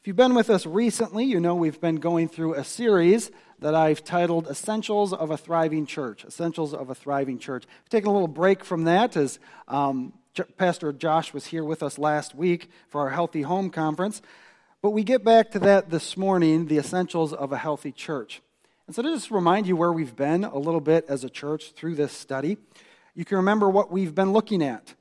If you've been with us recently, you know we've been going through a series that I've titled Essentials of a Thriving Church. Essentials of a Thriving Church. I've taken a little break from that as um, Pastor Josh was here with us last week for our Healthy Home Conference. But we get back to that this morning the essentials of a healthy church. And so to just remind you where we've been a little bit as a church through this study, you can remember what we've been looking at.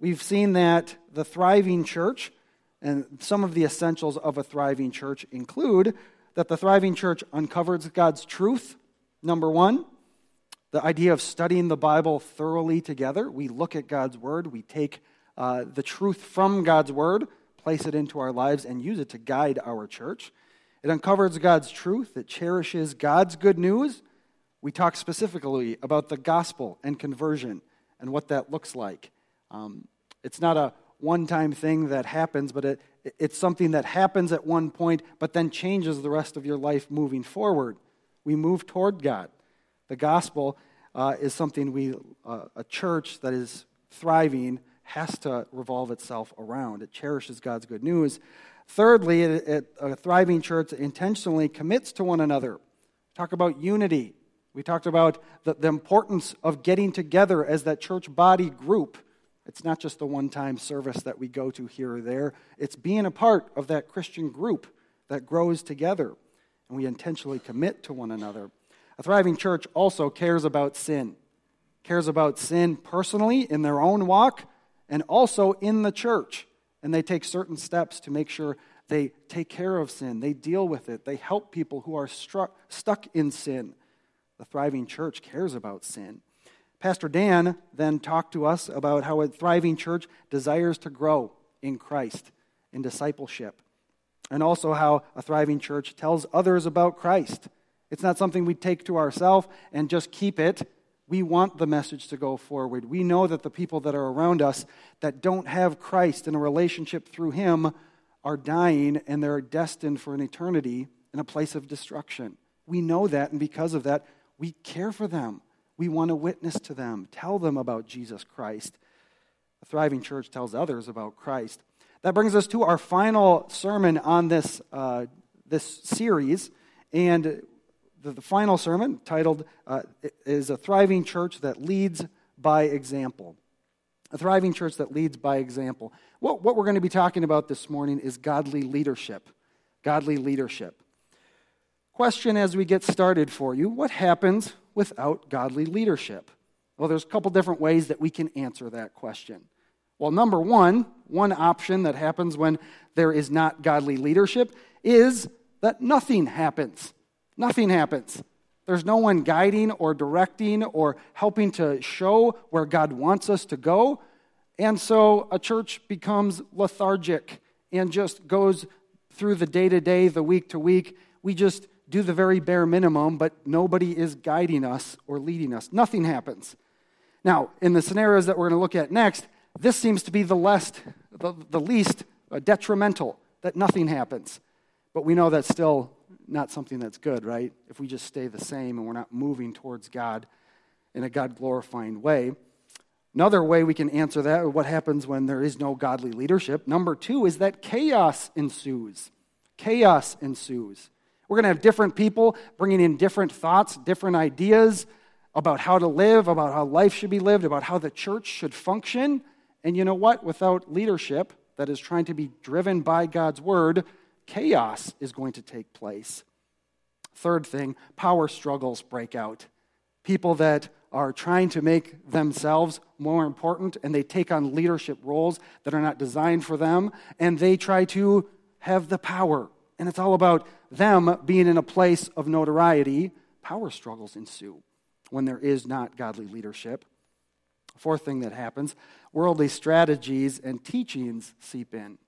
We've seen that the thriving church and some of the essentials of a thriving church include that the thriving church uncovers God's truth, number one. The idea of studying the Bible thoroughly together. We look at God's Word, we take uh, the truth from God's Word, place it into our lives, and use it to guide our church. It uncovers God's truth, it cherishes God's good news. We talk specifically about the gospel and conversion and what that looks like. Um, it's not a one time thing that happens, but it, it's something that happens at one point, but then changes the rest of your life moving forward. We move toward God. The gospel uh, is something we, uh, a church that is thriving, has to revolve itself around. It cherishes God's good news. Thirdly, it, it, a thriving church intentionally commits to one another. Talk about unity. We talked about the, the importance of getting together as that church body group it's not just the one time service that we go to here or there, it's being a part of that Christian group that grows together and we intentionally commit to one another. A thriving church also cares about sin, cares about sin personally in their own walk and also in the church. And they take certain steps to make sure they take care of sin, they deal with it, they help people who are struck, stuck in sin. The thriving church cares about sin. Pastor Dan then talked to us about how a thriving church desires to grow in Christ, in discipleship, and also how a thriving church tells others about Christ. It's not something we take to ourselves and just keep it. We want the message to go forward. We know that the people that are around us that don't have Christ in a relationship through Him are dying and they're destined for an eternity in a place of destruction. We know that, and because of that, we care for them. We want to witness to them, tell them about Jesus Christ. A thriving church tells others about Christ. That brings us to our final sermon on this, uh, this series. And the, the final sermon, titled, uh, is A Thriving Church That Leads by Example. A thriving church that leads by example. What, what we're going to be talking about this morning is godly leadership. Godly leadership. Question as we get started for you What happens without godly leadership? Well, there's a couple different ways that we can answer that question. Well, number one, one option that happens when there is not godly leadership is that nothing happens. Nothing happens. There's no one guiding or directing or helping to show where God wants us to go. And so a church becomes lethargic and just goes through the day to day, the week to week. We just do the very bare minimum, but nobody is guiding us or leading us. Nothing happens. Now, in the scenarios that we're going to look at next, this seems to be the, less, the, the least uh, detrimental, that nothing happens. But we know that's still not something that's good, right? If we just stay the same and we're not moving towards God in a God glorifying way. Another way we can answer that, what happens when there is no godly leadership, number two, is that chaos ensues. Chaos ensues. We're going to have different people bringing in different thoughts, different ideas about how to live, about how life should be lived, about how the church should function. And you know what? Without leadership that is trying to be driven by God's word, chaos is going to take place. Third thing, power struggles break out. People that are trying to make themselves more important and they take on leadership roles that are not designed for them and they try to have the power and it's all about them being in a place of notoriety, power struggles ensue when there is not godly leadership. Fourth thing that happens worldly strategies and teachings seep in.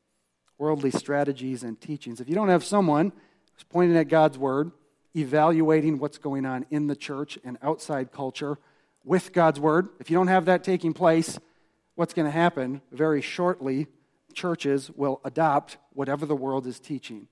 Worldly strategies and teachings. If you don't have someone who's pointing at God's word, evaluating what's going on in the church and outside culture with God's word, if you don't have that taking place, what's going to happen very shortly? Churches will adopt whatever the world is teaching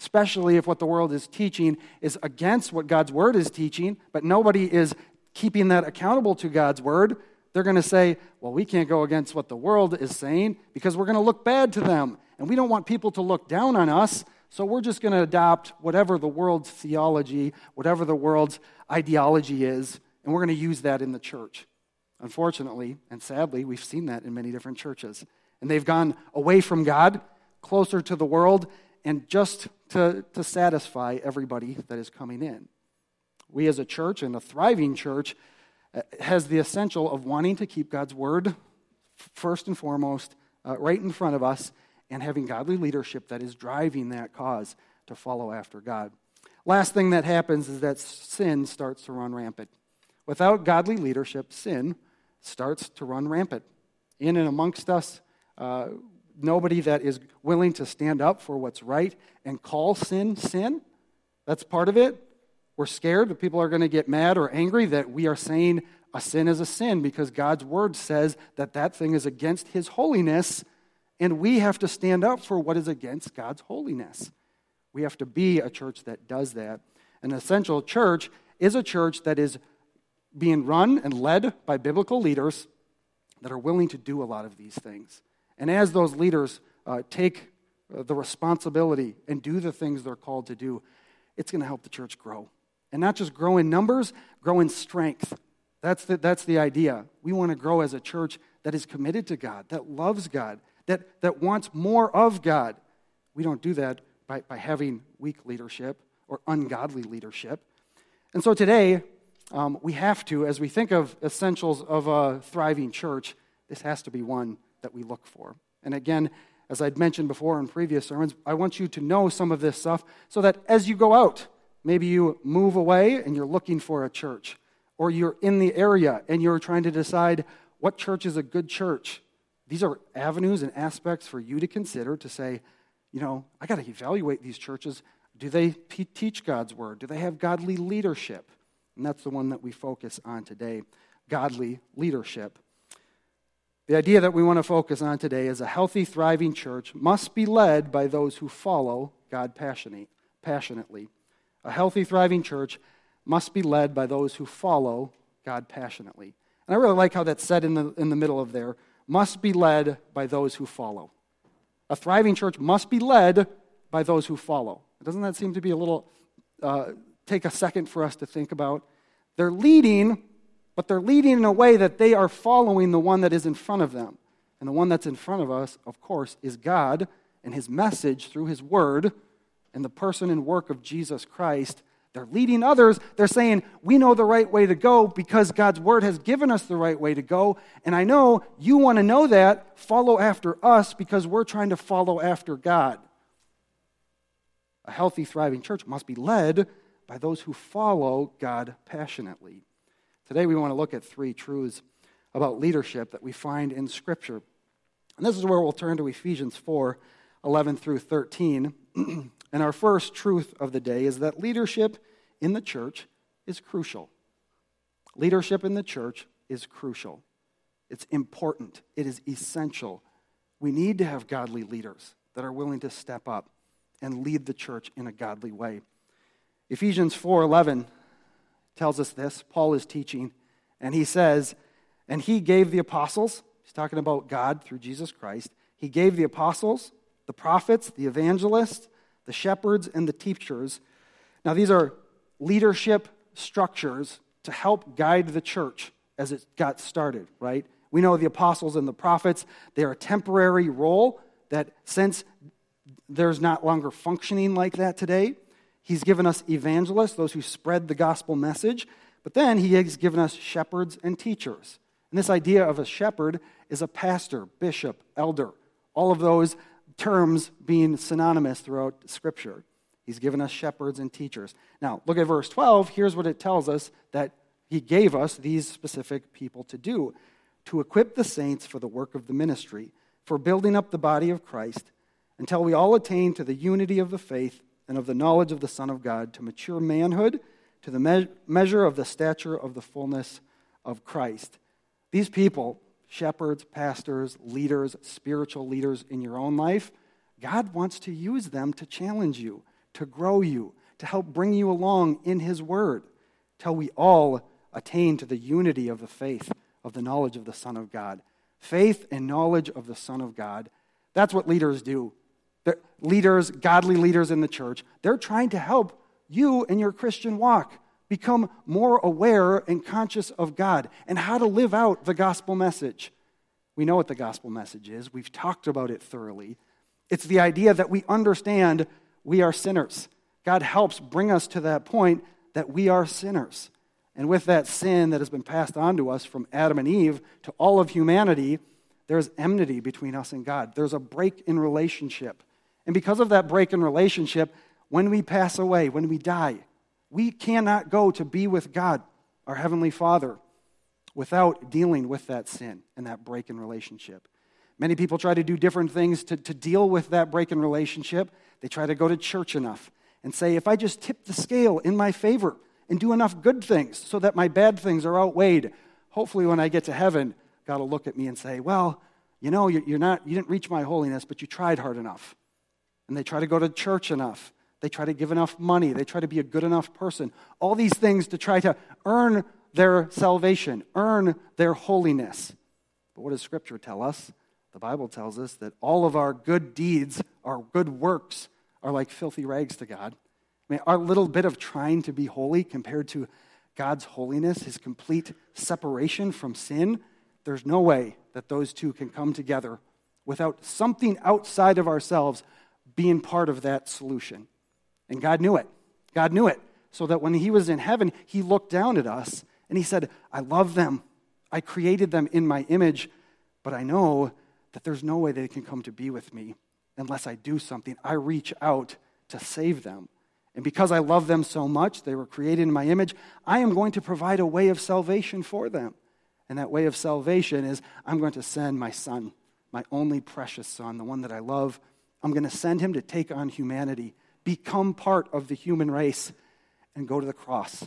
especially if what the world is teaching is against what God's word is teaching, but nobody is keeping that accountable to God's word, they're going to say, well, we can't go against what the world is saying because we're going to look bad to them. And we don't want people to look down on us, So we're just going to adopt whatever the world's theology, whatever the world's ideology is, and we're going to use that in the church. Unfortunately, and sadly, we've seen that in many different churches. And they've gone away from God, closer to the world, and just to, to satisfy everybody that is coming in. We as a church and a thriving church uh, has the essential of wanting to keep God's word first and foremost uh, right in front of us and having godly leadership that is driving that cause to follow after God. Last thing that happens is that sin starts to run rampant. Without godly leadership, sin starts to run rampant. In and amongst us, uh, nobody that is willing to stand up for what's right and call sin sin. That's part of it. We're scared that people are going to get mad or angry that we are saying a sin is a sin because God's word says that that thing is against his holiness, and we have to stand up for what is against God's holiness. We have to be a church that does that. An essential church is a church that is being run and led by biblical leaders that are willing to do a lot of these things. And as those leaders uh, take uh, the responsibility and do the things they're called to do, it's going to help the church grow. And not just grow in numbers, grow in strength. That's the, that's the idea. We want to grow as a church that is committed to God, that loves God, that, that wants more of God. We don't do that by, by having weak leadership or ungodly leadership. And so today, um, we have to, as we think of essentials of a thriving church, this has to be one that we look for. And again, as I'd mentioned before in previous sermons, I want you to know some of this stuff so that as you go out, maybe you move away and you're looking for a church, or you're in the area and you're trying to decide what church is a good church. These are avenues and aspects for you to consider to say, you know, I got to evaluate these churches. Do they teach God's word? Do they have godly leadership? And that's the one that we focus on today godly leadership. The idea that we want to focus on today is a healthy, thriving church must be led by those who follow God passionately. A healthy, thriving church must be led by those who follow God passionately. And I really like how that's said in the, in the middle of there must be led by those who follow. A thriving church must be led by those who follow. Doesn't that seem to be a little, uh, take a second for us to think about? They're leading but they're leading in a way that they are following the one that is in front of them. And the one that's in front of us, of course, is God and his message through his word and the person and work of Jesus Christ. They're leading others. They're saying, We know the right way to go because God's word has given us the right way to go. And I know you want to know that. Follow after us because we're trying to follow after God. A healthy, thriving church must be led by those who follow God passionately. Today we want to look at three truths about leadership that we find in Scripture. And this is where we'll turn to Ephesians 4 11 through 13. and our first truth of the day is that leadership in the church is crucial. Leadership in the church is crucial. It's important. It is essential. We need to have godly leaders that are willing to step up and lead the church in a godly way. Ephesians 4:11 tells us this. Paul is teaching, and he says, And he gave the apostles, he's talking about God through Jesus Christ, he gave the apostles, the prophets, the evangelists, the shepherds, and the teachers. Now, these are leadership structures to help guide the church as it got started, right? We know the apostles and the prophets, they are a temporary role that since there's not longer functioning like that today, He's given us evangelists, those who spread the gospel message, but then he has given us shepherds and teachers. And this idea of a shepherd is a pastor, bishop, elder, all of those terms being synonymous throughout Scripture. He's given us shepherds and teachers. Now, look at verse 12. Here's what it tells us that he gave us these specific people to do to equip the saints for the work of the ministry, for building up the body of Christ, until we all attain to the unity of the faith and of the knowledge of the Son of God to mature manhood, to the me- measure of the stature of the fullness of Christ. These people, shepherds, pastors, leaders, spiritual leaders in your own life, God wants to use them to challenge you, to grow you, to help bring you along in His Word, till we all attain to the unity of the faith, of the knowledge of the Son of God. Faith and knowledge of the Son of God. That's what leaders do. The leaders, godly leaders in the church, they're trying to help you in your Christian walk become more aware and conscious of God and how to live out the gospel message. We know what the gospel message is, we've talked about it thoroughly. It's the idea that we understand we are sinners. God helps bring us to that point that we are sinners. And with that sin that has been passed on to us from Adam and Eve to all of humanity, there's enmity between us and God. There's a break in relationship. And because of that break in relationship, when we pass away, when we die, we cannot go to be with God, our Heavenly Father, without dealing with that sin and that break in relationship. Many people try to do different things to, to deal with that break in relationship. They try to go to church enough and say, if I just tip the scale in my favor and do enough good things so that my bad things are outweighed, hopefully when I get to heaven, God will look at me and say, well, you know, you're not, you didn't reach my holiness, but you tried hard enough. And they try to go to church enough. They try to give enough money. They try to be a good enough person. All these things to try to earn their salvation, earn their holiness. But what does Scripture tell us? The Bible tells us that all of our good deeds, our good works, are like filthy rags to God. I mean, our little bit of trying to be holy compared to God's holiness, his complete separation from sin, there's no way that those two can come together without something outside of ourselves being part of that solution. And God knew it. God knew it. So that when he was in heaven, he looked down at us and he said, I love them. I created them in my image, but I know that there's no way they can come to be with me unless I do something. I reach out to save them. And because I love them so much, they were created in my image, I am going to provide a way of salvation for them. And that way of salvation is I'm going to send my son, my only precious son, the one that I love. I'm going to send him to take on humanity, become part of the human race, and go to the cross.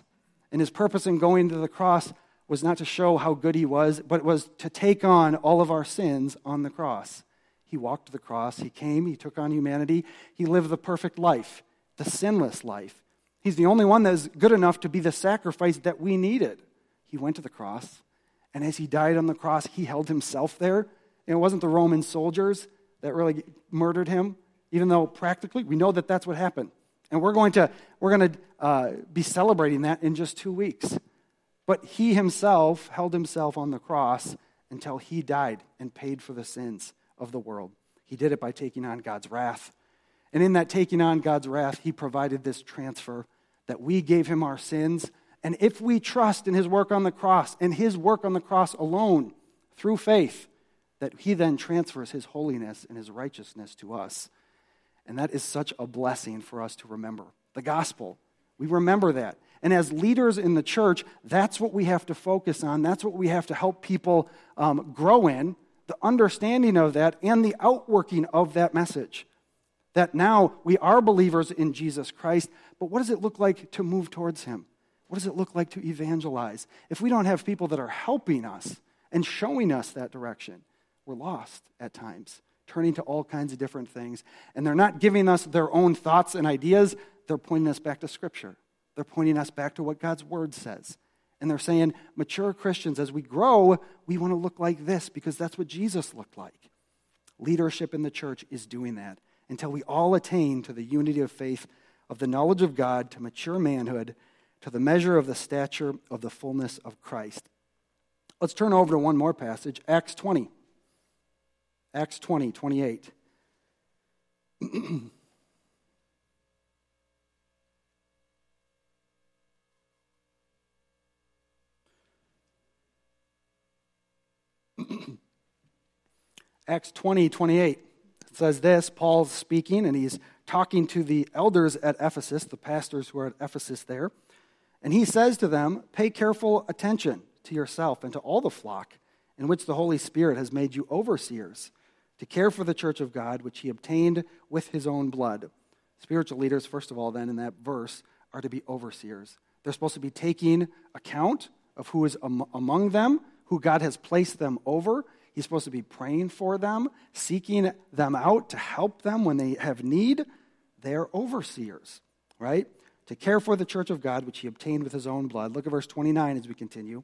And his purpose in going to the cross was not to show how good he was, but was to take on all of our sins on the cross. He walked to the cross, he came, he took on humanity, he lived the perfect life the sinless life. He's the only one that is good enough to be the sacrifice that we needed. He went to the cross, and as he died on the cross, he held himself there. And it wasn't the Roman soldiers that really murdered him, even though practically we know that that's what happened. And we're going to, we're going to uh, be celebrating that in just two weeks. But he himself held himself on the cross until he died and paid for the sins of the world. He did it by taking on God's wrath and in that taking on God's wrath, he provided this transfer that we gave him our sins. And if we trust in his work on the cross and his work on the cross alone through faith, that he then transfers his holiness and his righteousness to us. And that is such a blessing for us to remember. The gospel, we remember that. And as leaders in the church, that's what we have to focus on. That's what we have to help people um, grow in the understanding of that and the outworking of that message that now we are believers in Jesus Christ, but what does it look like to move towards Him? What does it look like to evangelize? If we don't have people that are helping us and showing us that direction, we're lost at times, turning to all kinds of different things. And they're not giving us their own thoughts and ideas, they're pointing us back to Scripture. They're pointing us back to what God's Word says. And they're saying, mature Christians, as we grow, we want to look like this because that's what Jesus looked like. Leadership in the church is doing that until we all attain to the unity of faith, of the knowledge of God, to mature manhood, to the measure of the stature of the fullness of Christ. Let's turn over to one more passage, Acts 20. Acts 20, 28. Acts 20, 28 says this Paul's speaking, and he's talking to the elders at Ephesus, the pastors who are at Ephesus there. And he says to them, Pay careful attention to yourself and to all the flock in which the Holy Spirit has made you overseers, to care for the church of God, which he obtained with his own blood. Spiritual leaders, first of all, then, in that verse, are to be overseers. They're supposed to be taking account of who is among them, who God has placed them over, He's supposed to be praying for them, seeking them out to help them when they have need. They're overseers, right? To care for the church of God, which he obtained with his own blood. Look at verse 29 as we continue.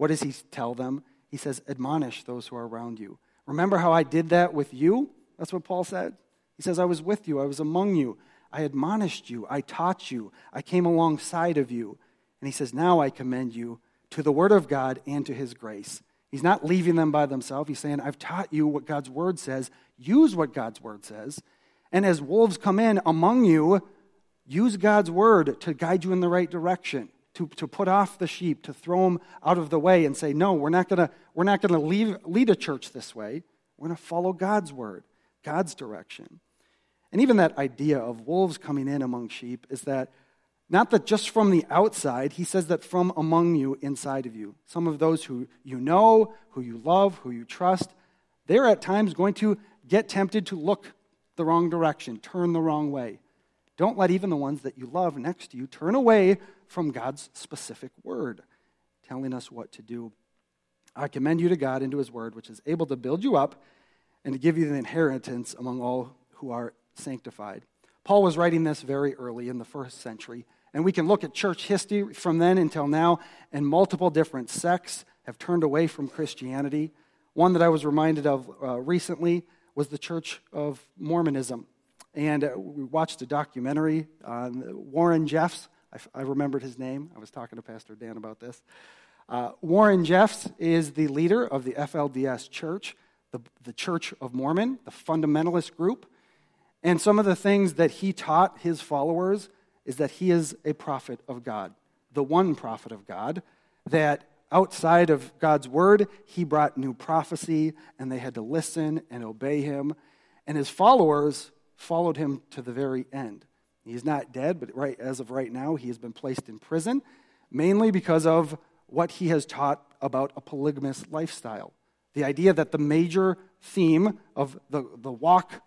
What does he tell them? He says, Admonish those who are around you. Remember how I did that with you? That's what Paul said. He says, I was with you, I was among you, I admonished you, I taught you, I came alongside of you. And he says, Now I commend you to the Word of God and to His grace. He's not leaving them by themselves. He's saying, I've taught you what God's Word says. Use what God's Word says. And as wolves come in among you, use God's Word to guide you in the right direction, to, to put off the sheep, to throw them out of the way and say, No, we're not going to lead a church this way. We're going to follow God's Word, God's direction. And even that idea of wolves coming in among sheep is that not that just from the outside, he says that from among you, inside of you. Some of those who you know, who you love, who you trust, they're at times going to get tempted to look the wrong direction, turn the wrong way. Don't let even the ones that you love next to you turn away from God's specific word, telling us what to do. I commend you to God and to his word, which is able to build you up and to give you the inheritance among all who are sanctified. Paul was writing this very early in the first century, and we can look at church history from then until now, and multiple different sects have turned away from Christianity. One that I was reminded of uh, recently was the Church of Mormonism. And uh, we watched a documentary on Warren Jeffs. I, f- I remembered his name. I was talking to Pastor Dan about this. Uh, Warren Jeffs is the leader of the FLDS Church, the, the Church of Mormon, the fundamentalist group. And some of the things that he taught his followers is that he is a prophet of God, the one prophet of God, that outside of God's word, he brought new prophecy, and they had to listen and obey him. And his followers followed him to the very end. He's not dead, but right, as of right now, he has been placed in prison, mainly because of what he has taught about a polygamous lifestyle. The idea that the major theme of the, the walk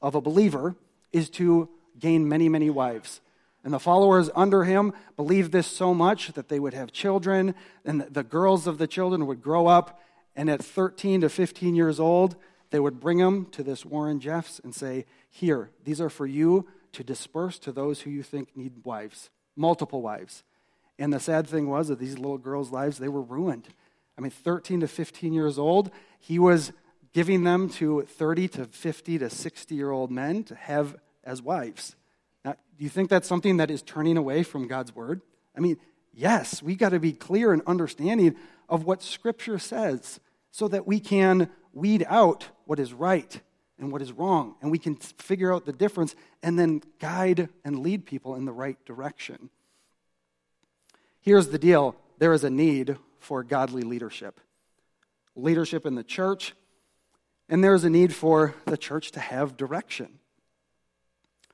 of a believer is to gain many, many wives. And the followers under him believed this so much that they would have children, and the girls of the children would grow up, and at 13 to 15 years old, they would bring them to this Warren Jeffs and say, Here, these are for you to disperse to those who you think need wives, multiple wives. And the sad thing was that these little girls' lives, they were ruined. I mean, 13 to 15 years old, he was giving them to 30 to 50 to 60 year old men to have as wives. Now, do you think that's something that is turning away from God's word? I mean, yes, we got to be clear and understanding of what Scripture says so that we can weed out what is right and what is wrong, and we can figure out the difference and then guide and lead people in the right direction. Here's the deal there is a need for godly leadership leadership in the church, and there is a need for the church to have direction.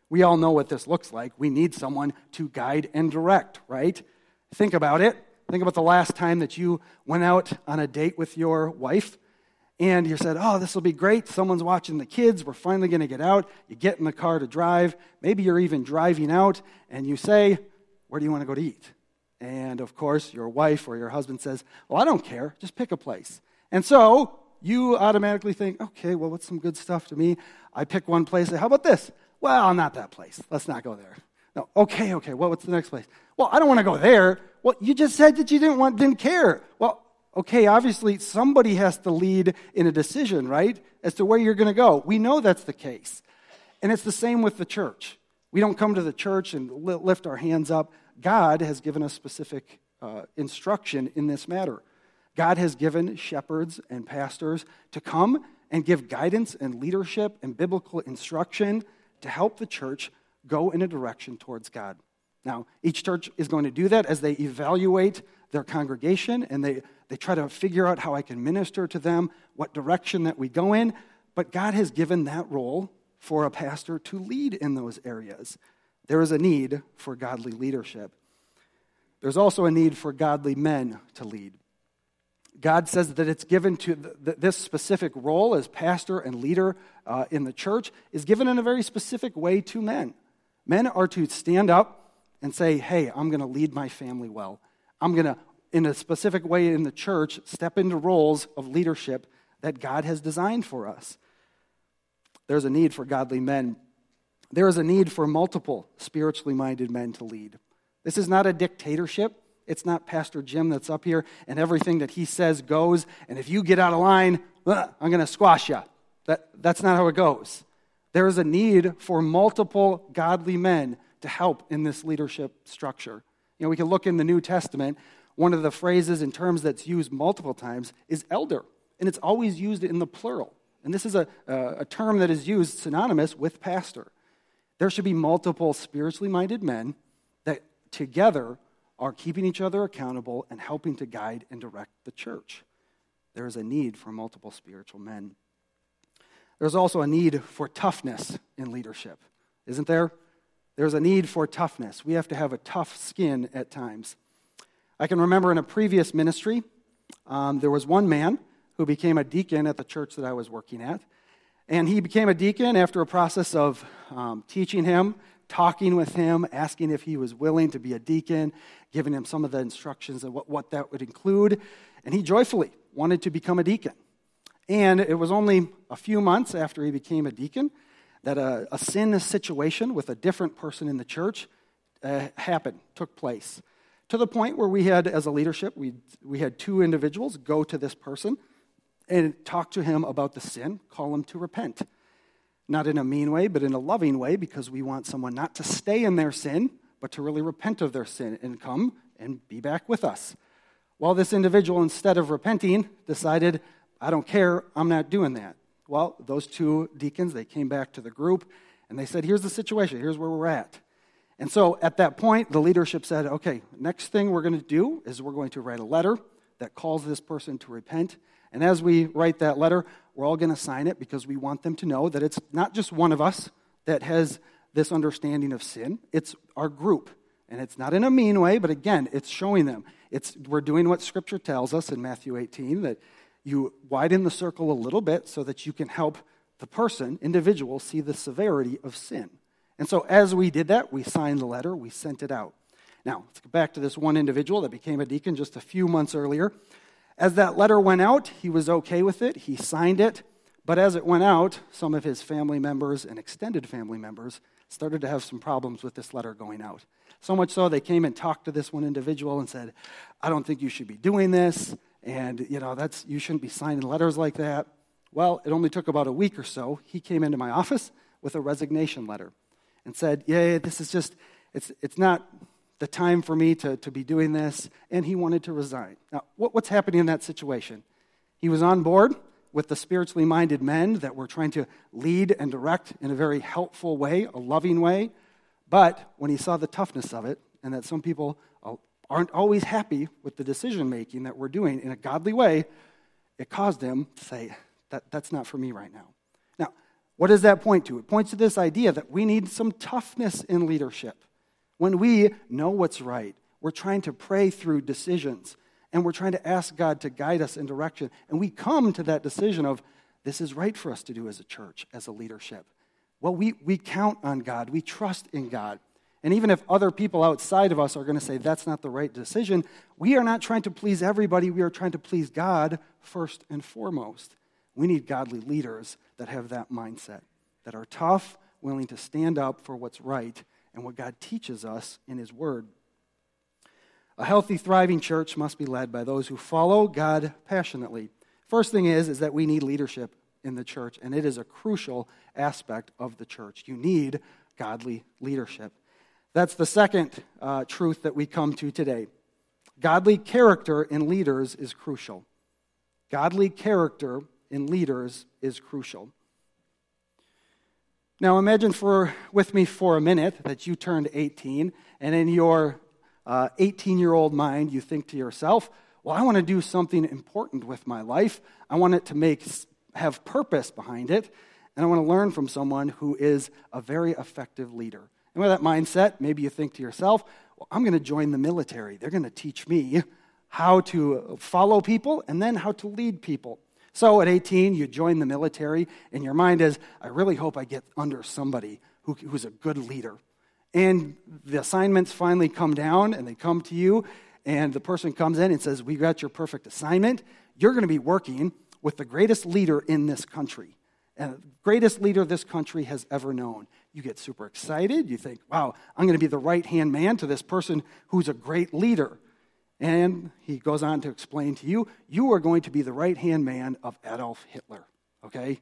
We all know what this looks like. We need someone to guide and direct, right? Think about it. Think about the last time that you went out on a date with your wife and you said, Oh, this will be great. Someone's watching the kids. We're finally going to get out. You get in the car to drive. Maybe you're even driving out and you say, Where do you want to go to eat? And of course, your wife or your husband says, Well, I don't care. Just pick a place. And so you automatically think, okay, well, what's some good stuff to me? I pick one place. How about this? Well, not that place. Let's not go there. No, okay, okay. Well, what's the next place? Well, I don't want to go there. Well, you just said that you didn't want, didn't care. Well, okay, obviously somebody has to lead in a decision, right? As to where you're going to go. We know that's the case. And it's the same with the church. We don't come to the church and lift our hands up. God has given us specific uh, instruction in this matter. God has given shepherds and pastors to come and give guidance and leadership and biblical instruction to help the church go in a direction towards God. Now, each church is going to do that as they evaluate their congregation and they, they try to figure out how I can minister to them, what direction that we go in. But God has given that role for a pastor to lead in those areas. There is a need for godly leadership. There's also a need for godly men to lead. God says that it's given to th- this specific role as pastor and leader uh, in the church is given in a very specific way to men. Men are to stand up and say, Hey, I'm going to lead my family well. I'm going to, in a specific way in the church, step into roles of leadership that God has designed for us. There's a need for godly men. There is a need for multiple spiritually minded men to lead. This is not a dictatorship. It's not Pastor Jim that's up here and everything that he says goes. And if you get out of line, uh, I'm going to squash you. That, that's not how it goes. There is a need for multiple godly men to help in this leadership structure. You know, we can look in the New Testament. One of the phrases and terms that's used multiple times is elder, and it's always used in the plural. And this is a, a term that is used synonymous with pastor. There should be multiple spiritually minded men that together are keeping each other accountable and helping to guide and direct the church. There is a need for multiple spiritual men. There's also a need for toughness in leadership, isn't there? There's a need for toughness. We have to have a tough skin at times. I can remember in a previous ministry, um, there was one man who became a deacon at the church that I was working at. And he became a deacon after a process of um, teaching him talking with him, asking if he was willing to be a deacon, giving him some of the instructions of what, what that would include. And he joyfully wanted to become a deacon. And it was only a few months after he became a deacon that a, a sin situation with a different person in the church uh, happened, took place. To the point where we had, as a leadership, we, we had two individuals go to this person and talk to him about the sin, call him to repent. Not in a mean way, but in a loving way, because we want someone not to stay in their sin, but to really repent of their sin and come and be back with us. Well, this individual, instead of repenting, decided, I don't care, I'm not doing that. Well, those two deacons, they came back to the group and they said, Here's the situation, here's where we're at. And so at that point, the leadership said, Okay, next thing we're going to do is we're going to write a letter that calls this person to repent. And as we write that letter, we're all going to sign it because we want them to know that it's not just one of us that has this understanding of sin, it's our group. And it's not in a mean way, but again, it's showing them. It's, we're doing what Scripture tells us in Matthew 18 that you widen the circle a little bit so that you can help the person, individual, see the severity of sin. And so as we did that, we signed the letter, we sent it out. Now, let's go back to this one individual that became a deacon just a few months earlier. As that letter went out, he was okay with it. He signed it. But as it went out, some of his family members and extended family members started to have some problems with this letter going out. So much so they came and talked to this one individual and said, "I don't think you should be doing this, and you know that's you shouldn't be signing letters like that." Well, it only took about a week or so. He came into my office with a resignation letter and said, "Yeah, this is just it's it's not the time for me to, to be doing this, and he wanted to resign. Now, what, what's happening in that situation? He was on board with the spiritually minded men that were trying to lead and direct in a very helpful way, a loving way. But when he saw the toughness of it, and that some people aren't always happy with the decision making that we're doing in a godly way, it caused him to say, that, That's not for me right now. Now, what does that point to? It points to this idea that we need some toughness in leadership. When we know what's right, we're trying to pray through decisions and we're trying to ask God to guide us in direction. And we come to that decision of this is right for us to do as a church, as a leadership. Well, we, we count on God, we trust in God. And even if other people outside of us are going to say that's not the right decision, we are not trying to please everybody. We are trying to please God first and foremost. We need godly leaders that have that mindset, that are tough, willing to stand up for what's right, and what God teaches us in His Word. A healthy, thriving church must be led by those who follow God passionately. First thing is, is that we need leadership in the church, and it is a crucial aspect of the church. You need godly leadership. That's the second uh, truth that we come to today. Godly character in leaders is crucial. Godly character in leaders is crucial. Now imagine for, with me for a minute that you turned 18, and in your 18 uh, year old mind, you think to yourself, well, I want to do something important with my life. I want it to make, have purpose behind it, and I want to learn from someone who is a very effective leader. And with that mindset, maybe you think to yourself, well, I'm going to join the military. They're going to teach me how to follow people and then how to lead people. So at 18, you join the military, and your mind is, I really hope I get under somebody who, who's a good leader. And the assignments finally come down, and they come to you, and the person comes in and says, We got your perfect assignment. You're going to be working with the greatest leader in this country, and the greatest leader this country has ever known. You get super excited. You think, Wow, I'm going to be the right hand man to this person who's a great leader. And he goes on to explain to you, you are going to be the right hand man of Adolf Hitler. Okay?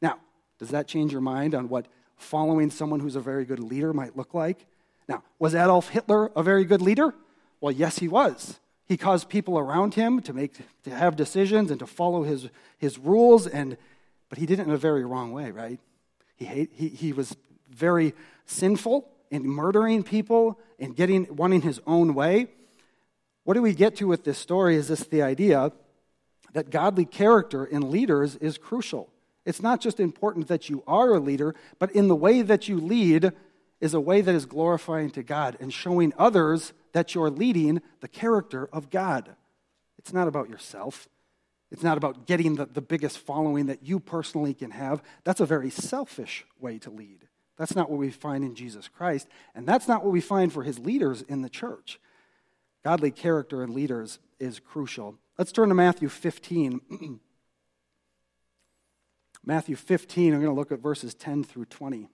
Now, does that change your mind on what following someone who's a very good leader might look like? Now, was Adolf Hitler a very good leader? Well, yes, he was. He caused people around him to make to have decisions and to follow his, his rules, and but he did it in a very wrong way, right? He, hate, he, he was very sinful in murdering people and getting wanting his own way. What do we get to with this story is this the idea that godly character in leaders is crucial. It's not just important that you are a leader, but in the way that you lead is a way that is glorifying to God and showing others that you're leading the character of God. It's not about yourself. It's not about getting the, the biggest following that you personally can have. That's a very selfish way to lead. That's not what we find in Jesus Christ, and that's not what we find for his leaders in the church. Godly character in leaders is crucial. Let's turn to Matthew 15. Matthew 15, I'm going to look at verses 10 through 20.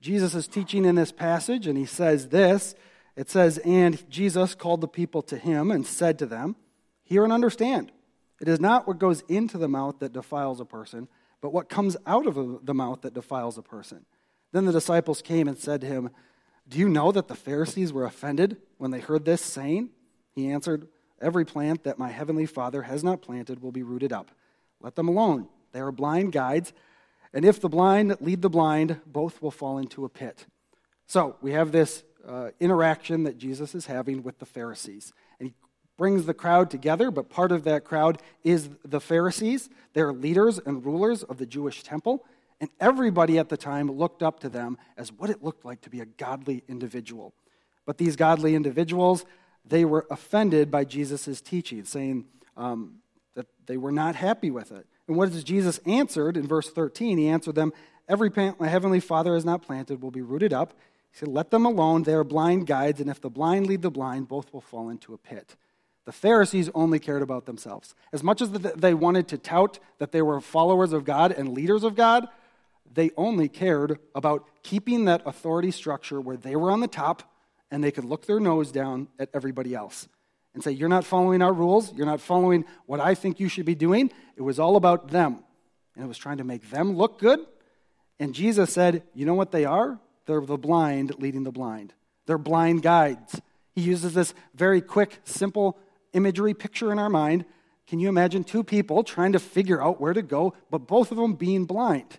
Jesus is teaching in this passage, and he says this. It says, And Jesus called the people to him and said to them, Hear and understand. It is not what goes into the mouth that defiles a person, but what comes out of the mouth that defiles a person. Then the disciples came and said to him, Do you know that the Pharisees were offended when they heard this saying? He answered, Every plant that my heavenly Father has not planted will be rooted up. Let them alone. They are blind guides, and if the blind lead the blind, both will fall into a pit. So we have this uh, interaction that Jesus is having with the Pharisees And he brings the crowd together, but part of that crowd is the Pharisees. They're leaders and rulers of the Jewish temple, and everybody at the time looked up to them as what it looked like to be a godly individual. But these godly individuals, they were offended by Jesus' teaching, saying um, that they were not happy with it. And what does Jesus answered in verse 13? He answered them, Every plant my heavenly Father has not planted will be rooted up. He said, Let them alone. They are blind guides, and if the blind lead the blind, both will fall into a pit. The Pharisees only cared about themselves. As much as they wanted to tout that they were followers of God and leaders of God, they only cared about keeping that authority structure where they were on the top and they could look their nose down at everybody else and say, You're not following our rules. You're not following what I think you should be doing. It was all about them. And it was trying to make them look good. And Jesus said, You know what they are? They're the blind leading the blind, they're blind guides. He uses this very quick, simple imagery picture in our mind. Can you imagine two people trying to figure out where to go, but both of them being blind?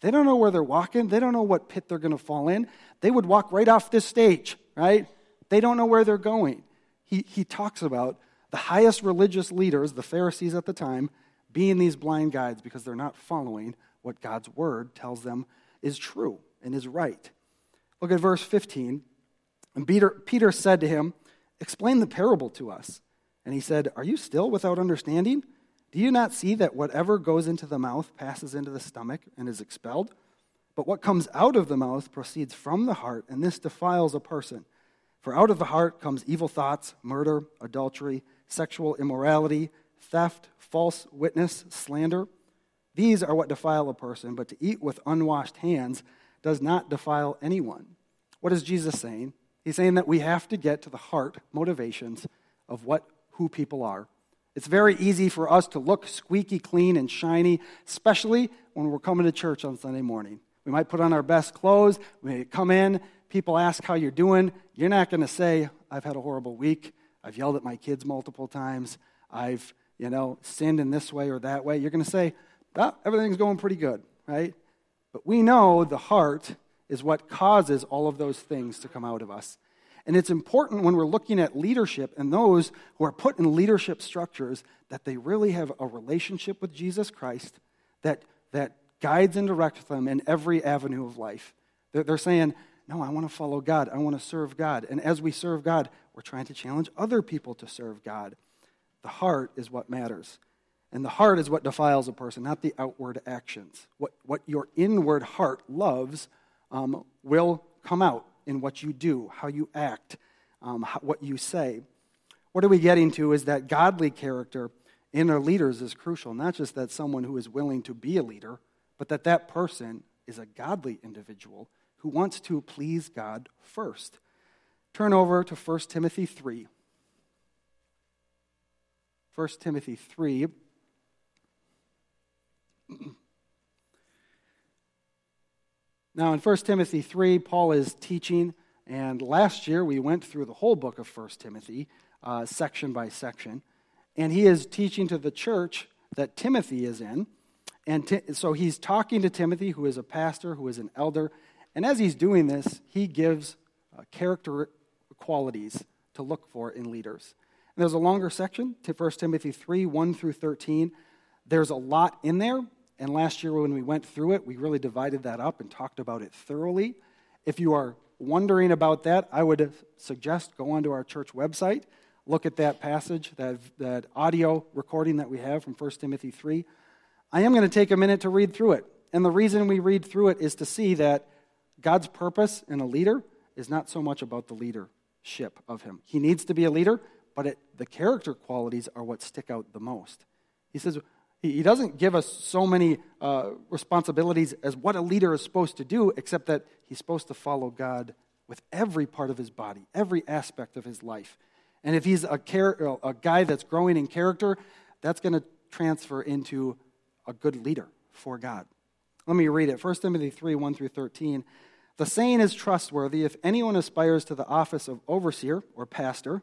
They don't know where they're walking. They don't know what pit they're going to fall in. They would walk right off this stage, right? They don't know where they're going. He, he talks about the highest religious leaders, the Pharisees at the time, being these blind guides because they're not following what God's word tells them is true and is right. Look at verse 15. And Peter, Peter said to him, Explain the parable to us. And he said, Are you still without understanding? Do you not see that whatever goes into the mouth passes into the stomach and is expelled? But what comes out of the mouth proceeds from the heart, and this defiles a person. For out of the heart comes evil thoughts, murder, adultery, sexual immorality, theft, false witness, slander. These are what defile a person, but to eat with unwashed hands does not defile anyone. What is Jesus saying? He's saying that we have to get to the heart motivations of what who people are. It's very easy for us to look squeaky clean and shiny, especially when we're coming to church on Sunday morning. We might put on our best clothes, we come in, people ask how you're doing. You're not going to say, I've had a horrible week, I've yelled at my kids multiple times, I've, you know, sinned in this way or that way. You're going to say, oh, everything's going pretty good, right? But we know the heart is what causes all of those things to come out of us. And it's important when we're looking at leadership and those who are put in leadership structures that they really have a relationship with Jesus Christ that, that guides and directs them in every avenue of life. They're, they're saying, No, I want to follow God. I want to serve God. And as we serve God, we're trying to challenge other people to serve God. The heart is what matters. And the heart is what defiles a person, not the outward actions. What, what your inward heart loves um, will come out in what you do, how you act, um, how, what you say. What are we getting to is that godly character in our leaders is crucial. Not just that someone who is willing to be a leader, but that that person is a godly individual who wants to please God first. Turn over to 1 Timothy 3. 1 Timothy 3. Now, in 1 Timothy 3, Paul is teaching, and last year we went through the whole book of 1 Timothy, uh, section by section, and he is teaching to the church that Timothy is in. And t- so he's talking to Timothy, who is a pastor, who is an elder, and as he's doing this, he gives uh, character qualities to look for in leaders. There's a longer section, to 1 Timothy 3 1 through 13. There's a lot in there, and last year, when we went through it, we really divided that up and talked about it thoroughly. If you are wondering about that, I would suggest go onto our church website, look at that passage, that, that audio recording that we have from 1 Timothy 3. I am going to take a minute to read through it. And the reason we read through it is to see that God's purpose in a leader is not so much about the leadership of him. He needs to be a leader, but it, the character qualities are what stick out the most. He says, he doesn't give us so many uh, responsibilities as what a leader is supposed to do, except that he's supposed to follow God with every part of his body, every aspect of his life. And if he's a, char- a guy that's growing in character, that's going to transfer into a good leader for God. Let me read it 1 Timothy 3 1 through 13. The saying is trustworthy if anyone aspires to the office of overseer or pastor,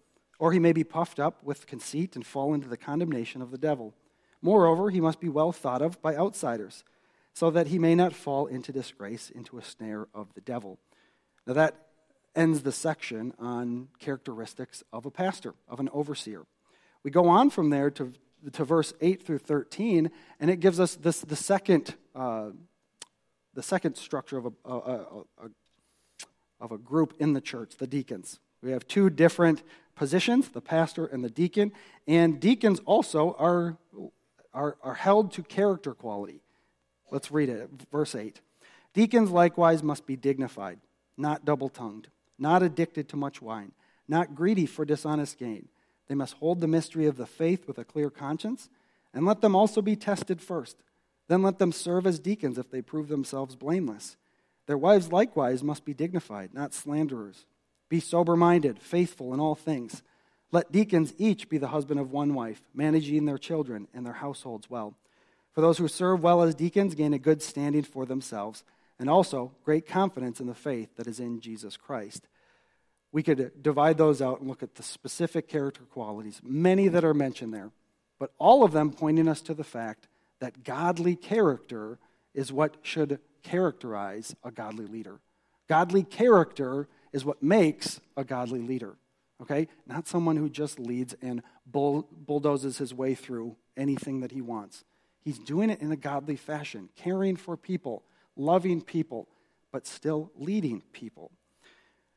or he may be puffed up with conceit and fall into the condemnation of the devil. Moreover, he must be well thought of by outsiders, so that he may not fall into disgrace, into a snare of the devil. Now, that ends the section on characteristics of a pastor, of an overseer. We go on from there to, to verse 8 through 13, and it gives us this, the, second, uh, the second structure of a, a, a, of a group in the church, the deacons. We have two different positions, the pastor and the deacon. And deacons also are, are, are held to character quality. Let's read it, verse 8. Deacons likewise must be dignified, not double tongued, not addicted to much wine, not greedy for dishonest gain. They must hold the mystery of the faith with a clear conscience, and let them also be tested first. Then let them serve as deacons if they prove themselves blameless. Their wives likewise must be dignified, not slanderers be sober minded, faithful in all things. Let deacons each be the husband of one wife, managing their children and their households well. For those who serve well as deacons gain a good standing for themselves, and also great confidence in the faith that is in Jesus Christ. We could divide those out and look at the specific character qualities, many that are mentioned there, but all of them pointing us to the fact that godly character is what should characterize a godly leader. Godly character is what makes a godly leader. Okay? Not someone who just leads and bull, bulldozes his way through anything that he wants. He's doing it in a godly fashion, caring for people, loving people, but still leading people.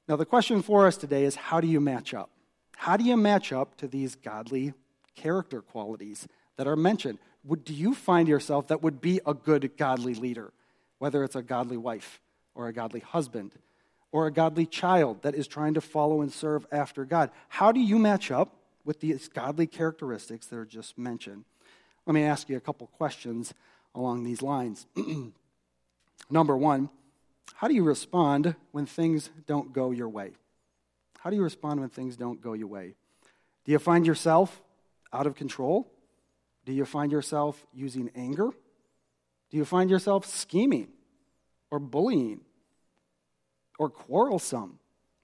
Now, the question for us today is how do you match up? How do you match up to these godly character qualities that are mentioned? Would, do you find yourself that would be a good godly leader, whether it's a godly wife or a godly husband or a godly child that is trying to follow and serve after God. How do you match up with these godly characteristics that are just mentioned? Let me ask you a couple questions along these lines. Number one, how do you respond when things don't go your way? How do you respond when things don't go your way? Do you find yourself out of control? Do you find yourself using anger? Do you find yourself scheming or bullying or quarrelsome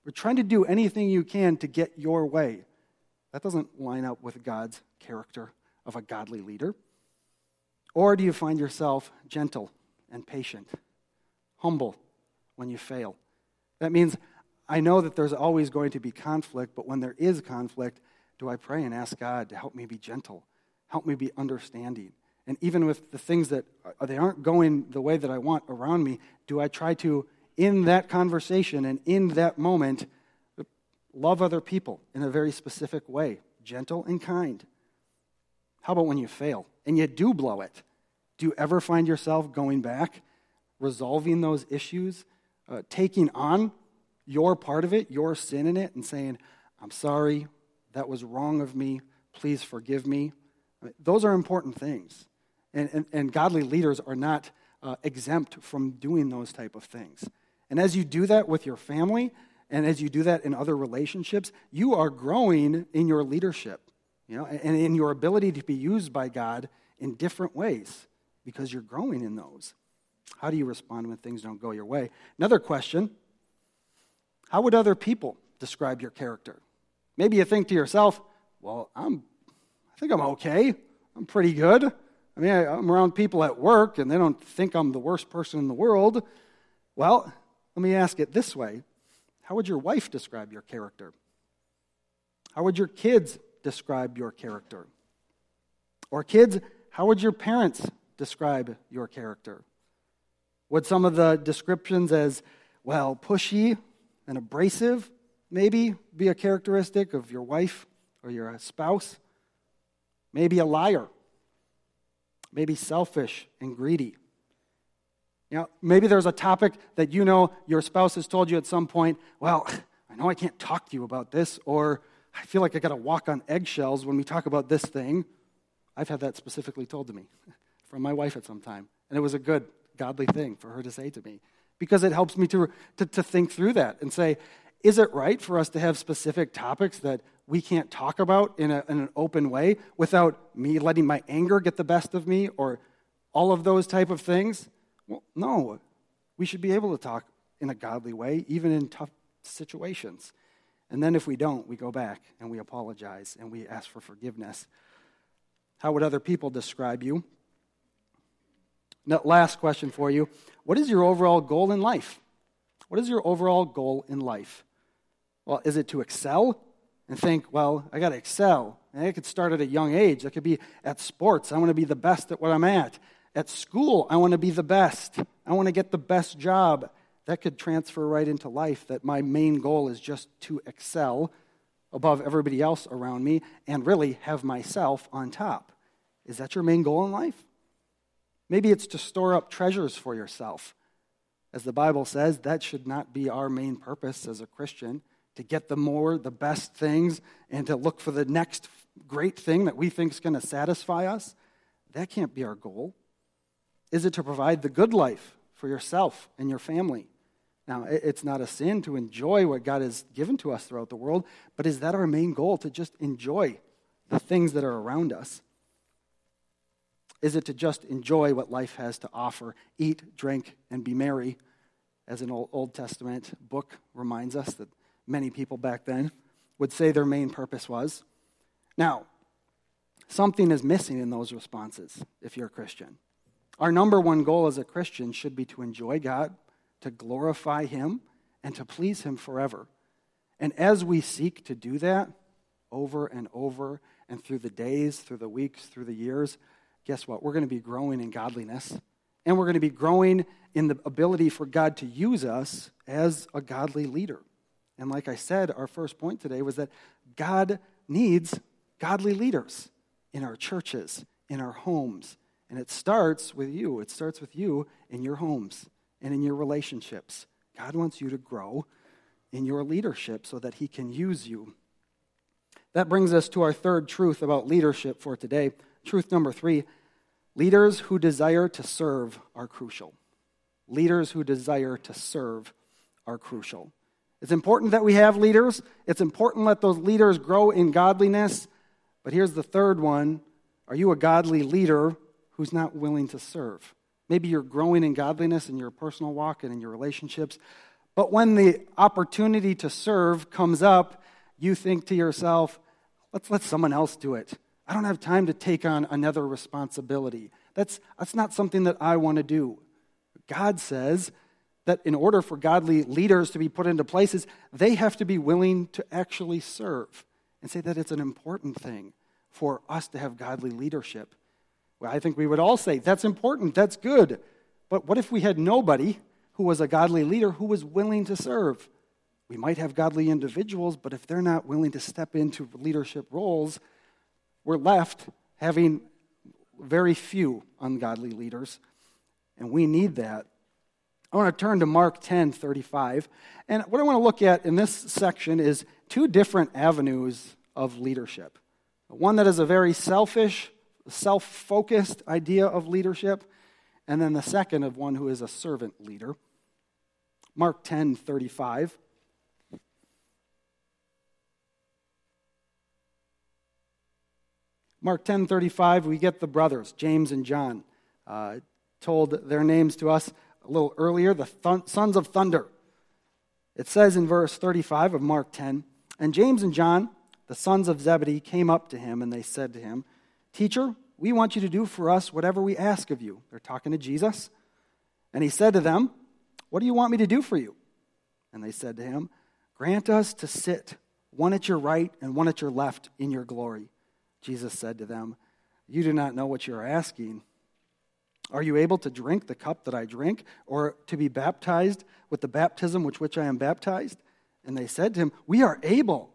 or trying to do anything you can to get your way? That doesn't line up with God's character of a godly leader. Or do you find yourself gentle and patient, humble when you fail? That means I know that there's always going to be conflict, but when there is conflict, do I pray and ask God to help me be gentle, help me be understanding? And even with the things that uh, they aren't going the way that I want around me, do I try to, in that conversation and in that moment, love other people in a very specific way, gentle and kind? How about when you fail and you do blow it? Do you ever find yourself going back, resolving those issues, uh, taking on your part of it, your sin in it, and saying, I'm sorry, that was wrong of me, please forgive me? Those are important things. And, and, and godly leaders are not uh, exempt from doing those type of things. And as you do that with your family, and as you do that in other relationships, you are growing in your leadership you know, and in your ability to be used by God in different ways because you're growing in those. How do you respond when things don't go your way? Another question How would other people describe your character? Maybe you think to yourself, well, I'm, I think I'm okay. I'm pretty good. I mean, I, I'm around people at work and they don't think I'm the worst person in the world. Well, let me ask it this way How would your wife describe your character? How would your kids describe your character? Or, kids, how would your parents describe your character? Would some of the descriptions as, well, pushy and abrasive maybe be a characteristic of your wife or your spouse? Maybe a liar. Maybe selfish and greedy. You know, maybe there's a topic that you know your spouse has told you at some point, well, I know I can't talk to you about this, or I feel like I got to walk on eggshells when we talk about this thing. I've had that specifically told to me from my wife at some time. And it was a good, godly thing for her to say to me because it helps me to, to, to think through that and say, is it right for us to have specific topics that we can't talk about in, a, in an open way without me letting my anger get the best of me or all of those type of things? Well, no. We should be able to talk in a godly way, even in tough situations. And then if we don't, we go back and we apologize and we ask for forgiveness. How would other people describe you? Now, last question for you What is your overall goal in life? What is your overall goal in life? Well, is it to excel and think, well, I got to excel? And I could start at a young age. That could be at sports. I want to be the best at what I'm at. At school, I want to be the best. I want to get the best job that could transfer right into life that my main goal is just to excel above everybody else around me and really have myself on top. Is that your main goal in life? Maybe it's to store up treasures for yourself. As the Bible says, that should not be our main purpose as a Christian to get the more, the best things, and to look for the next great thing that we think is going to satisfy us. That can't be our goal. Is it to provide the good life for yourself and your family? Now, it's not a sin to enjoy what God has given to us throughout the world, but is that our main goal to just enjoy the things that are around us? Is it to just enjoy what life has to offer, eat, drink, and be merry, as an Old Testament book reminds us that many people back then would say their main purpose was? Now, something is missing in those responses if you're a Christian. Our number one goal as a Christian should be to enjoy God to glorify Him, and to please Him forever. And as we seek to do that over and over, and through the days, through the weeks, through the years, guess what? We're going to be growing in godliness. And we're going to be growing in the ability for God to use us as a godly leader. And like I said, our first point today was that God needs godly leaders in our churches, in our homes. And it starts with you. It starts with you in your homes and in your relationships. God wants you to grow in your leadership so that He can use you. That brings us to our third truth about leadership for today. Truth number three leaders who desire to serve are crucial. Leaders who desire to serve are crucial. It's important that we have leaders. It's important that those leaders grow in godliness. But here's the third one Are you a godly leader who's not willing to serve? Maybe you're growing in godliness in your personal walk and in your relationships. But when the opportunity to serve comes up, you think to yourself, let's let someone else do it. I don't have time to take on another responsibility. That's, that's not something that I want to do. God says that in order for godly leaders to be put into places, they have to be willing to actually serve and say that it's an important thing for us to have godly leadership. Well, I think we would all say that's important, that's good. But what if we had nobody who was a godly leader who was willing to serve? We might have godly individuals, but if they're not willing to step into leadership roles, we're left having very few ungodly leaders, and we need that. I want to turn to Mark 10 35. And what I want to look at in this section is two different avenues of leadership. One that is a very selfish, self focused idea of leadership, and then the second of one who is a servant leader. Mark 10 35. Mark 10:35, we get the brothers, James and John, uh, told their names to us a little earlier, the th- sons of thunder. It says in verse 35 of Mark 10, and James and John, the sons of Zebedee, came up to him and they said to him, "Teacher, we want you to do for us whatever we ask of you." They're talking to Jesus. And he said to them, "What do you want me to do for you?" And they said to him, "Grant us to sit one at your right and one at your left in your glory." Jesus said to them, You do not know what you are asking. Are you able to drink the cup that I drink, or to be baptized with the baptism with which I am baptized? And they said to him, We are able.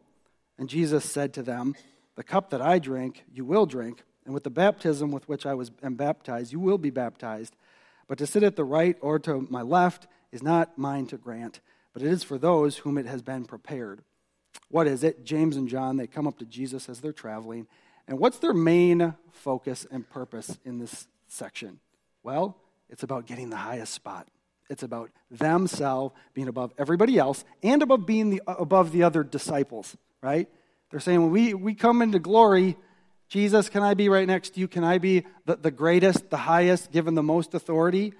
And Jesus said to them, The cup that I drink, you will drink, and with the baptism with which I was am baptized, you will be baptized. But to sit at the right or to my left is not mine to grant, but it is for those whom it has been prepared. What is it? James and John, they come up to Jesus as they're traveling, and what's their main focus and purpose in this section? Well, it's about getting the highest spot. It's about themselves being above everybody else and above being the, above the other disciples, right? They're saying, when we, we come into glory, Jesus, can I be right next to you? Can I be the, the greatest, the highest, given the most authority?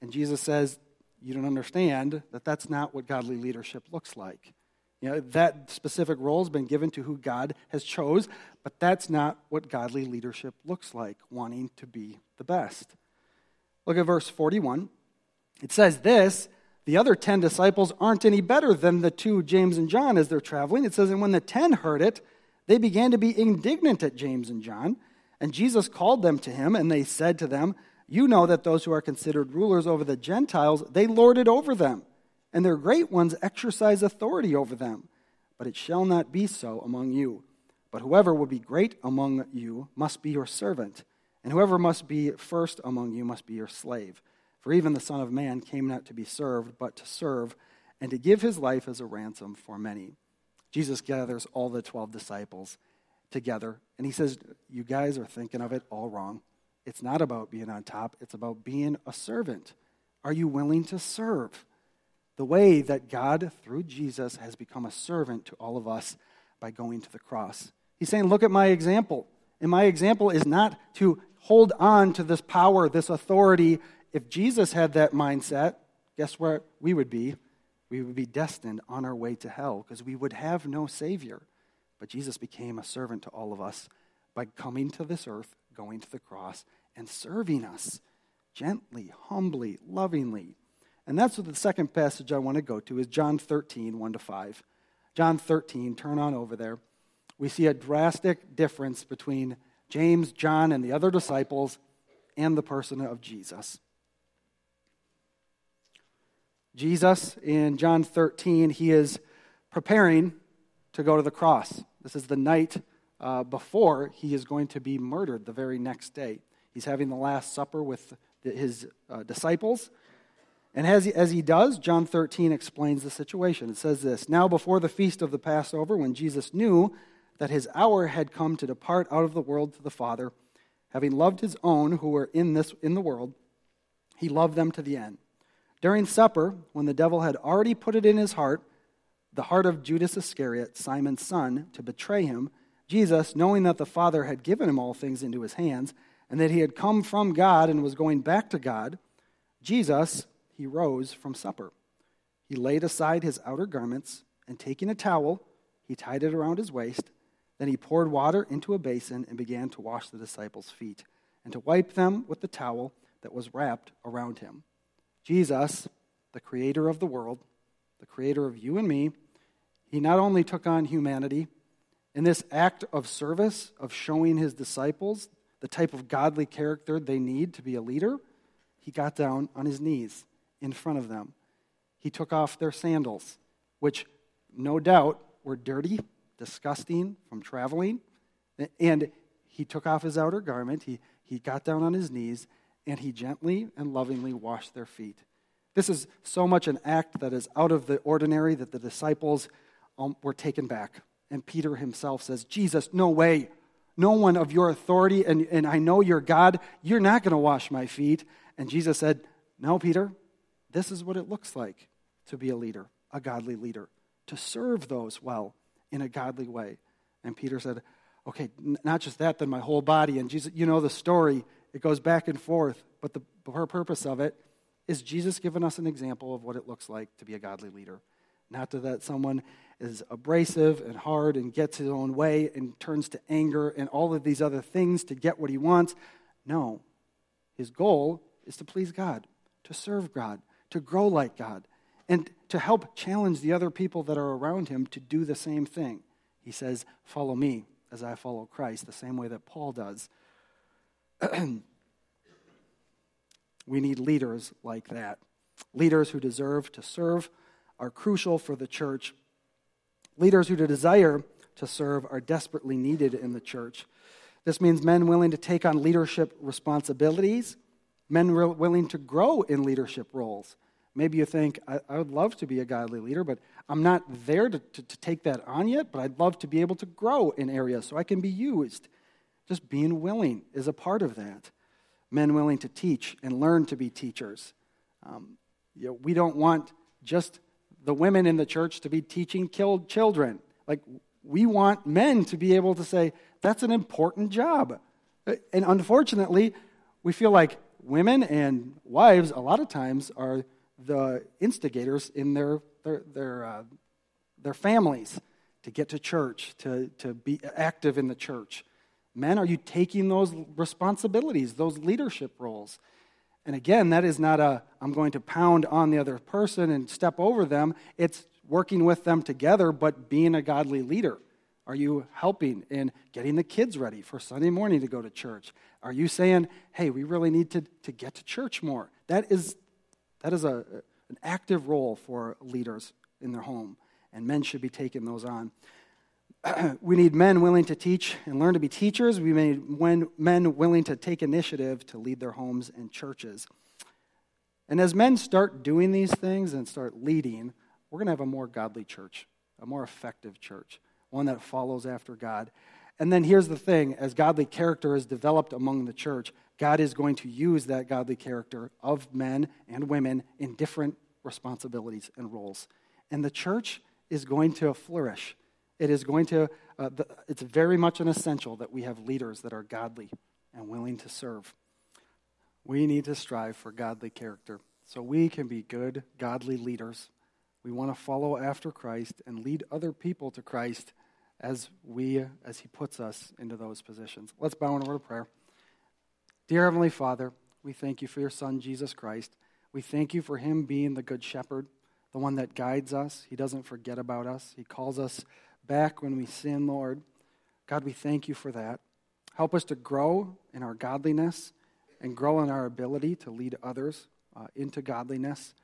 And Jesus says, You don't understand that that's not what godly leadership looks like. You know, that specific role has been given to who God has chose, but that's not what godly leadership looks like, wanting to be the best. Look at verse 41. It says this the other 10 disciples aren't any better than the two, James and John, as they're traveling. It says, and when the 10 heard it, they began to be indignant at James and John. And Jesus called them to him, and they said to them, You know that those who are considered rulers over the Gentiles, they lord it over them and their great ones exercise authority over them. But it shall not be so among you. But whoever will be great among you must be your servant, and whoever must be first among you must be your slave. For even the Son of Man came not to be served, but to serve, and to give his life as a ransom for many. Jesus gathers all the 12 disciples together, and he says, You guys are thinking of it all wrong. It's not about being on top, it's about being a servant. Are you willing to serve? the way that God, through Jesus, has become a servant to all of us by going to the cross. He's saying, Look at my example. And my example is not to hold on to this power, this authority. If Jesus had that mindset, guess where we would be? We would be destined on our way to hell because we would have no Savior. But Jesus became a servant to all of us by coming to this earth, going to the cross, and serving us gently, humbly, lovingly. And that's what the second passage I want to go to is John 13, 1 to 5. John 13, turn on over there. We see a drastic difference between James, John, and the other disciples and the person of Jesus. Jesus, in John 13, he is preparing to go to the cross. This is the night uh, before he is going to be murdered the very next day. He's having the Last Supper with his uh, disciples. And as he, as he does, John 13 explains the situation. It says this Now, before the feast of the Passover, when Jesus knew that his hour had come to depart out of the world to the Father, having loved his own who were in, this, in the world, he loved them to the end. During supper, when the devil had already put it in his heart the heart of Judas Iscariot, Simon's son, to betray him, Jesus, knowing that the Father had given him all things into his hands, and that he had come from God and was going back to God, Jesus, he rose from supper. He laid aside his outer garments, and taking a towel, he tied it around his waist. Then he poured water into a basin and began to wash the disciples' feet, and to wipe them with the towel that was wrapped around him. Jesus, the creator of the world, the creator of you and me, he not only took on humanity in this act of service, of showing his disciples the type of godly character they need to be a leader, he got down on his knees in front of them. He took off their sandals, which no doubt were dirty, disgusting from traveling. And he took off his outer garment, he, he got down on his knees, and he gently and lovingly washed their feet. This is so much an act that is out of the ordinary that the disciples um, were taken back. And Peter himself says, Jesus, no way. No one of your authority, and, and I know you're God, you're not going to wash my feet. And Jesus said, No, Peter, this is what it looks like to be a leader, a godly leader, to serve those well in a godly way. And Peter said, Okay, not just that, then my whole body. And Jesus, you know the story, it goes back and forth, but the purpose of it is Jesus giving us an example of what it looks like to be a godly leader. Not that someone is abrasive and hard and gets his own way and turns to anger and all of these other things to get what he wants. No. His goal is to please God, to serve God, to grow like God, and to help challenge the other people that are around him to do the same thing. He says, Follow me as I follow Christ, the same way that Paul does. we need leaders like that. Leaders who deserve to serve are crucial for the church. Leaders who desire to serve are desperately needed in the church. This means men willing to take on leadership responsibilities, men willing to grow in leadership roles. Maybe you think, I, I would love to be a godly leader, but I'm not there to, to, to take that on yet, but I'd love to be able to grow in areas so I can be used. Just being willing is a part of that. Men willing to teach and learn to be teachers. Um, you know, we don't want just the women in the church to be teaching killed children. Like, we want men to be able to say, that's an important job. And unfortunately, we feel like women and wives, a lot of times, are the instigators in their, their, their, uh, their families to get to church, to, to be active in the church. Men, are you taking those responsibilities, those leadership roles? And again, that is not a, I'm going to pound on the other person and step over them. It's working with them together, but being a godly leader. Are you helping in getting the kids ready for Sunday morning to go to church? Are you saying, hey, we really need to, to get to church more? That is, that is a, an active role for leaders in their home, and men should be taking those on. we need men willing to teach and learn to be teachers. We need men willing to take initiative to lead their homes and churches. And as men start doing these things and start leading, we're going to have a more godly church, a more effective church, one that follows after God. And then here's the thing as godly character is developed among the church, God is going to use that godly character of men and women in different responsibilities and roles. And the church is going to flourish it is going to, uh, the, it's very much an essential that we have leaders that are godly and willing to serve. We need to strive for godly character so we can be good, godly leaders. We want to follow after Christ and lead other people to Christ as we as he puts us into those positions. Let's bow in a word of prayer. Dear Heavenly Father, we thank you for your Son, Jesus Christ. We thank you for him being the Good Shepherd, the one that guides us. He doesn't forget about us, he calls us back when we sin, Lord. God, we thank you for that. Help us to grow in our godliness and grow in our ability to lead others uh, into godliness.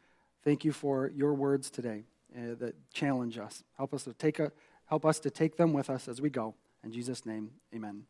Thank you for your words today uh, that challenge us. Help us to take a, help us to take them with us as we go. In Jesus' name, amen.